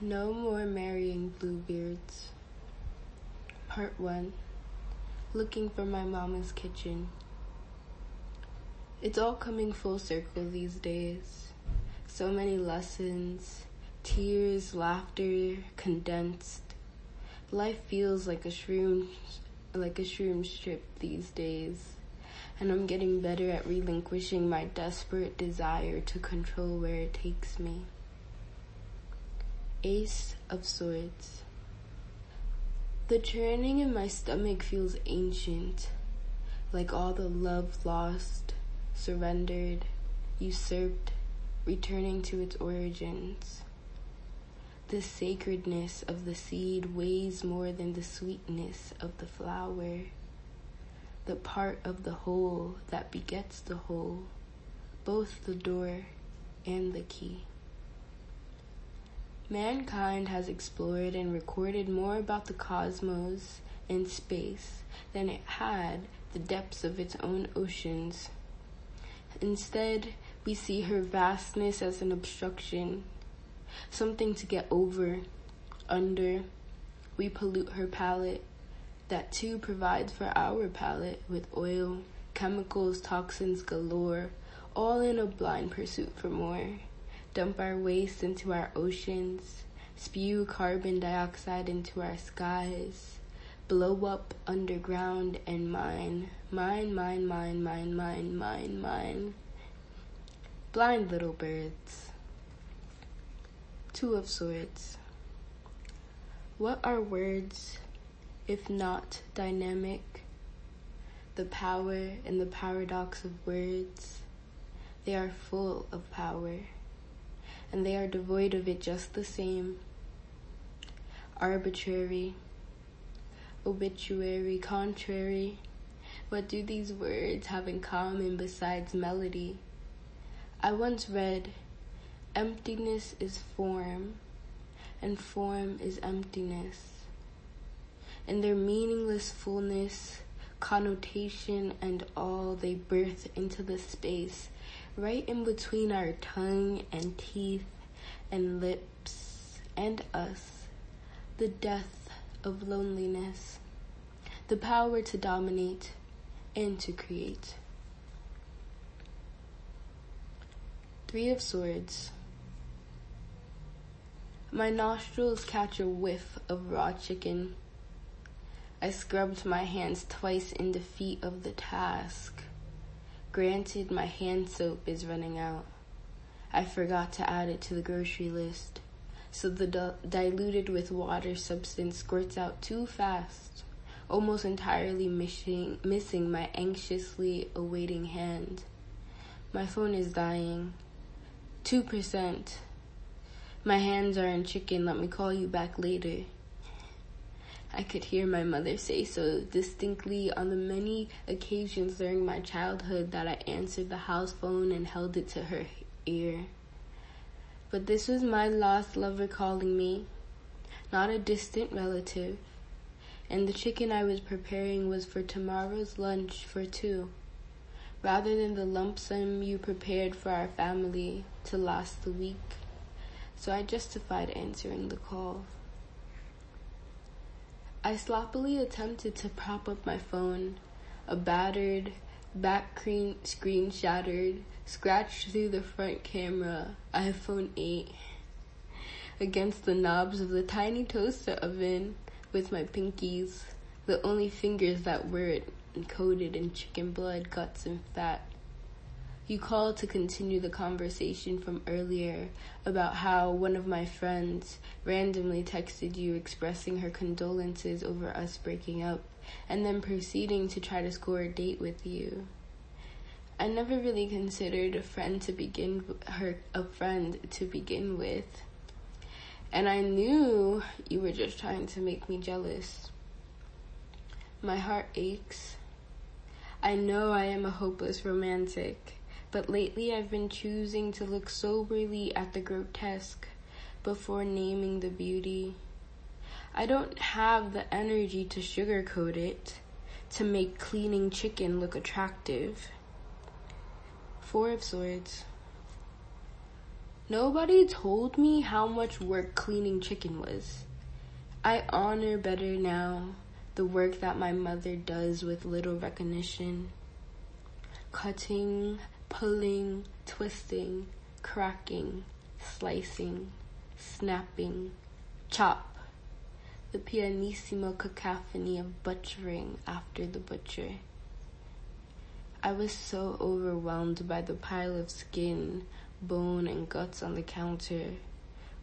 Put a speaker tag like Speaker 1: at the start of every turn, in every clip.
Speaker 1: No more marrying bluebeards. Part 1 Looking for my mama's kitchen. It's all coming full circle these days. So many lessons, tears, laughter, condensed. Life feels like a shroom like a shroom strip these days. And I'm getting better at relinquishing my desperate desire to control where it takes me. Ace of Swords. The churning in my stomach feels ancient, like all the love lost, surrendered, usurped, returning to its origins. The sacredness of the seed weighs more than the sweetness of the flower, the part of the whole that begets the whole, both the door and the key. Mankind has explored and recorded more about the cosmos and space than it had the depths of its own oceans. Instead, we see her vastness as an obstruction, something to get over, under. We pollute her palate, that too provides for our palate with oil, chemicals, toxins galore, all in a blind pursuit for more dump our waste into our oceans, spew carbon dioxide into our skies, blow up underground and mine, mine, mine, mine, mine, mine, mine, mine. Blind little birds. Two of Swords. What are words if not dynamic? The power and the paradox of words. They are full of power and they are devoid of it just the same. Arbitrary, obituary, contrary. What do these words have in common besides melody? I once read, emptiness is form, and form is emptiness. In their meaningless fullness, connotation, and all, they birth into the space right in between our tongue and teeth and lips and us, the death of loneliness, the power to dominate and to create. Three of Swords. My nostrils catch a whiff of raw chicken. I scrubbed my hands twice in defeat of the task. Granted, my hand soap is running out. I forgot to add it to the grocery list, so the di- diluted with water substance squirts out too fast, almost entirely missing, missing my anxiously awaiting hand. My phone is dying. 2%. My hands are in chicken. Let me call you back later. I could hear my mother say so distinctly on the many occasions during my childhood that I answered the house phone and held it to her ear. But this was my lost lover calling me, not a distant relative, and the chicken I was preparing was for tomorrow's lunch for two, rather than the lump sum you prepared for our family to last the week. So I justified answering the call. I sloppily attempted to prop up my phone, a battered, back screen shattered, scratched through the front camera iPhone 8 against the knobs of the tiny toaster oven with my pinkies, the only fingers that weren't coated in chicken blood, guts, and fat. You called to continue the conversation from earlier about how one of my friends randomly texted you expressing her condolences over us breaking up and then proceeding to try to score a date with you. I never really considered a friend to begin her a friend to begin with. And I knew you were just trying to make me jealous. My heart aches. I know I am a hopeless romantic but lately I've been choosing to look soberly at the grotesque before naming the beauty. I don't have the energy to sugarcoat it, to make cleaning chicken look attractive. Four of Swords. Nobody told me how much work cleaning chicken was. I honor better now the work that my mother does with little recognition. Cutting, pulling, twisting, cracking, slicing, snapping, chop. The pianissimo cacophony of butchering after the butcher. I was so overwhelmed by the pile of skin, bone, and guts on the counter.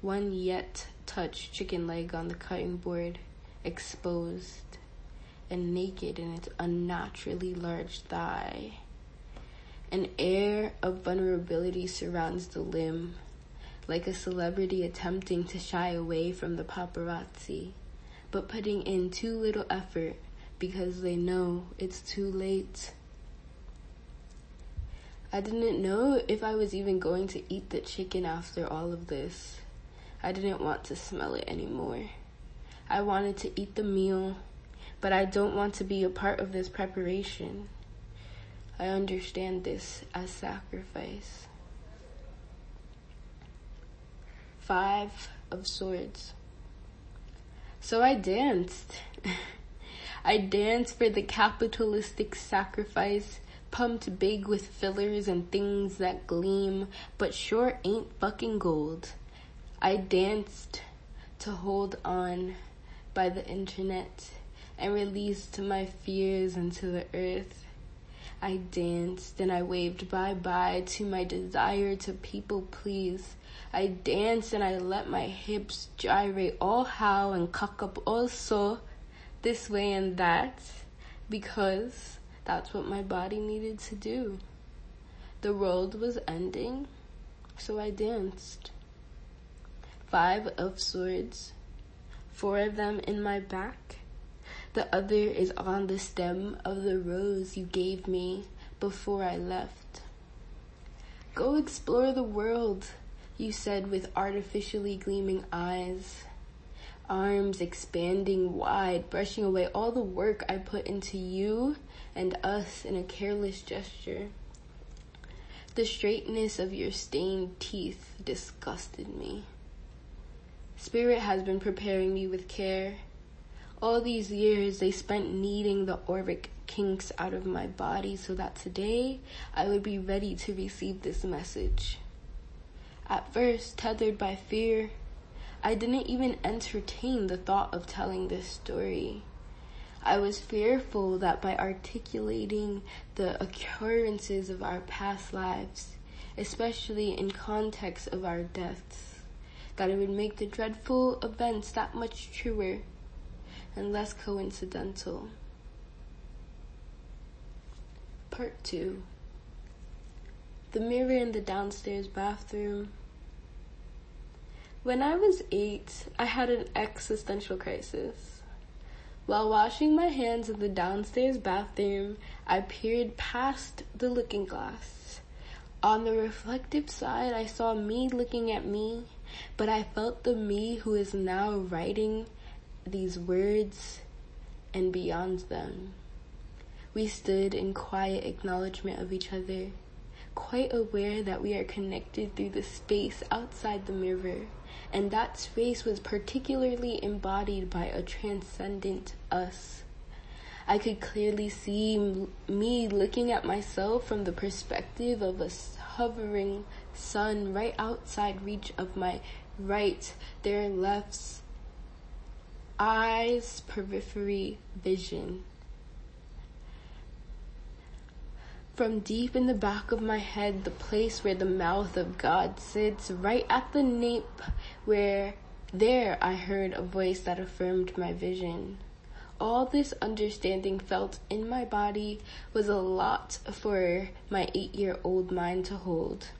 Speaker 1: One yet touched chicken leg on the cutting board, exposed and naked in its unnaturally large thigh. An air of vulnerability surrounds the limb, like a celebrity attempting to shy away from the paparazzi, but putting in too little effort because they know it's too late. I didn't know if I was even going to eat the chicken after all of this. I didn't want to smell it anymore. I wanted to eat the meal, but I don't want to be a part of this preparation. I understand this as sacrifice. Five of Swords. So I danced. I danced for the capitalistic sacrifice, pumped big with fillers and things that gleam, but sure ain't fucking gold. I danced to hold on by the internet and released my fears into the earth. I danced and I waved bye bye to my desire to people please. I danced and I let my hips gyrate all how and cock up also this way and that because that's what my body needed to do. The world was ending, so I danced. Five of swords, four of them in my back, the other is on the stem of the rose you gave me before I left. Go explore the world, you said with artificially gleaming eyes. Arms expanding wide, brushing away all the work I put into you and us in a careless gesture. The straightness of your stained teeth disgusted me. Spirit has been preparing me with care all these years they spent kneading the auric kinks out of my body so that today I would be ready to receive this message. At first, tethered by fear, I didn't even entertain the thought of telling this story. I was fearful that by articulating the occurrences of our past lives, especially in context of our deaths, that it would make the dreadful events that much truer and less coincidental. Part 2 The mirror in the downstairs bathroom. When I was eight, I had an existential crisis. While washing my hands in the downstairs bathroom, I peered past the looking glass. On the reflective side, I saw me looking at me, but I felt the me who is now writing these words and beyond them. We stood in quiet acknowledgement of each other, quite aware that we are connected through the space outside the mirror, and that space was particularly embodied by a transcendent us. I could clearly see me looking at myself from the perspective of a hovering sun right outside reach of my right, their lefts, eyes, periphery, vision. From deep in the back of my head, the place where the mouth of God sits, right at the nape where there I heard a voice that affirmed my vision. All this understanding felt in my body was a lot for my eight year old mind to hold.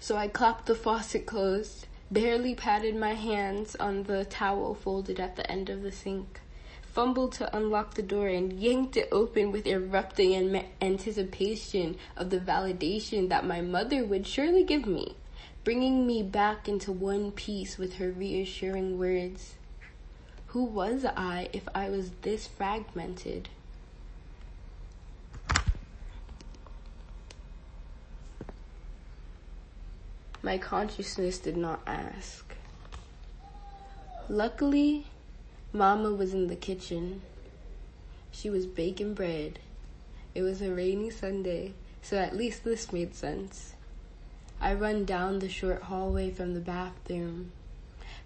Speaker 1: So I clapped the faucet closed barely patted my hands on the towel folded at the end of the sink, fumbled to unlock the door and yanked it open with erupting in anticipation of the validation that my mother would surely give me, bringing me back into one piece with her reassuring words. Who was I if I was this fragmented? My consciousness did not ask. Luckily, Mama was in the kitchen. She was baking bread. It was a rainy Sunday, so at least this made sense. I run down the short hallway from the bathroom.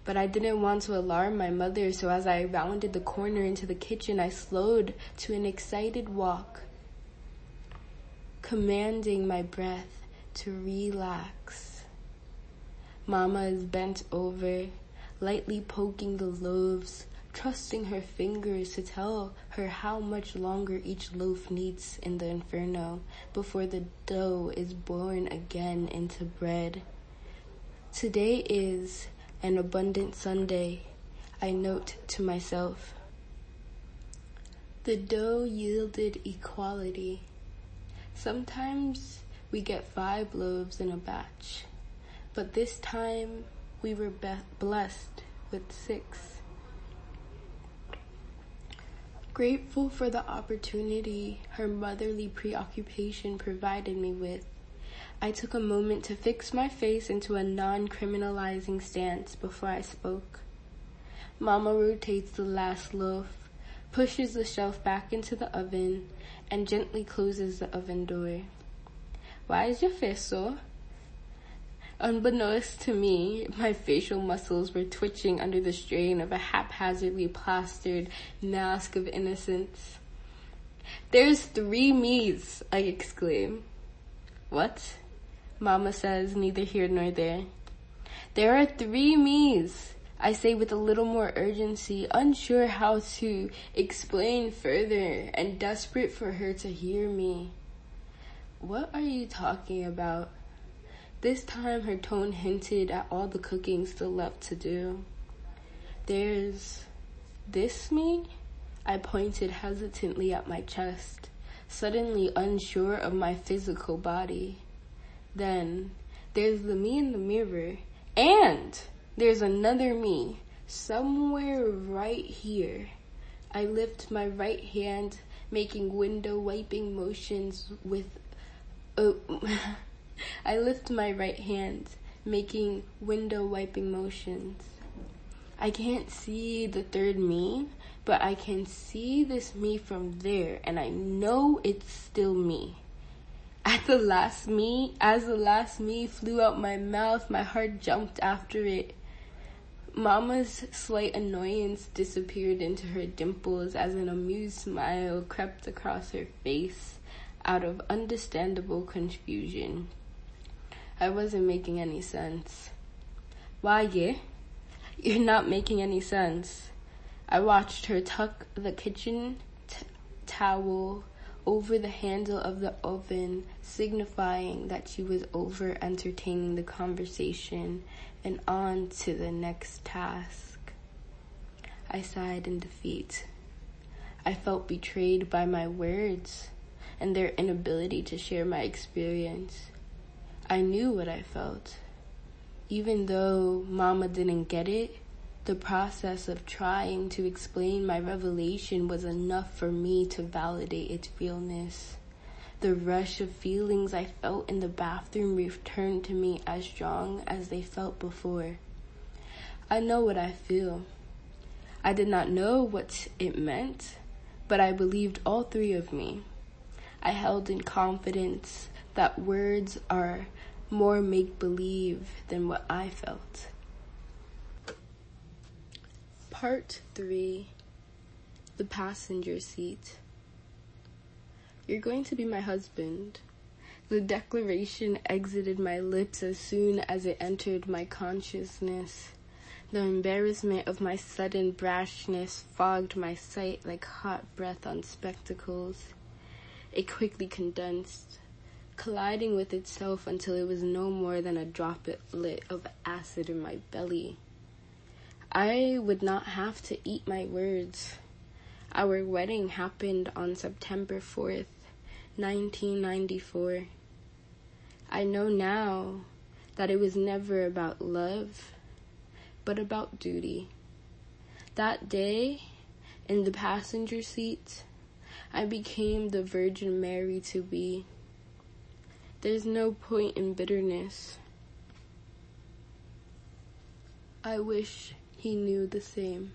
Speaker 1: But I didn't want to alarm my mother, so as I rounded the corner into the kitchen, I slowed to an excited walk, commanding my breath to relax. Mama is bent over, lightly poking the loaves, trusting her fingers to tell her how much longer each loaf needs in the inferno before the dough is born again into bread. Today is an abundant Sunday, I note to myself. The dough yielded equality. Sometimes we get five loaves in a batch, but this time we were be- blessed with six. Grateful for the opportunity her motherly preoccupation provided me with, I took a moment to fix my face into a non criminalizing stance before I spoke. Mama rotates the last loaf, pushes the shelf back into the oven, and gently closes the oven door. Why is your face so? Unbeknownst to me, my facial muscles were twitching under the strain of a haphazardly plastered mask of innocence. There's three me's, I exclaim. What? Mama says, neither here nor there. There are three me's, I say with a little more urgency, unsure how to explain further and desperate for her to hear me. What are you talking about? This time her tone hinted at all the cooking still left to do. There's this me? I pointed hesitantly at my chest, suddenly unsure of my physical body. Then there's the me in the mirror, and there's another me somewhere right here. I lift my right hand, making window wiping motions with. Oh, I lift my right hand, making window wiping motions. I can't see the third me, but I can see this me from there, and I know it's still me. At the last me, as the last me flew out my mouth, my heart jumped after it. Mama's slight annoyance disappeared into her dimples as an amused smile crept across her face out of understandable confusion. I wasn't making any sense. Why, yeah? You're not making any sense. I watched her tuck the kitchen t- towel over the handle of the oven, signifying that she was over entertaining the conversation and on to the next task. I sighed in defeat. I felt betrayed by my words and their inability to share my experience. I knew what I felt. Even though Mama didn't get it, the process of trying to explain my revelation was enough for me to validate its realness. The rush of feelings I felt in the bathroom returned to me as strong as they felt before. I know what I feel. I did not know what it meant, but I believed all three of me. I held in confidence that words are more make believe than what I felt. Part 3 The Passenger Seat. You're going to be my husband. The declaration exited my lips as soon as it entered my consciousness. The embarrassment of my sudden brashness fogged my sight like hot breath on spectacles. It quickly condensed, colliding with itself until it was no more than a droplet of acid in my belly. I would not have to eat my words. Our wedding happened on September 4th, 1994. I know now that it was never about love, but about duty. That day, in the passenger seat, I became the Virgin Mary to be. There's no point in bitterness. I wish he knew the same.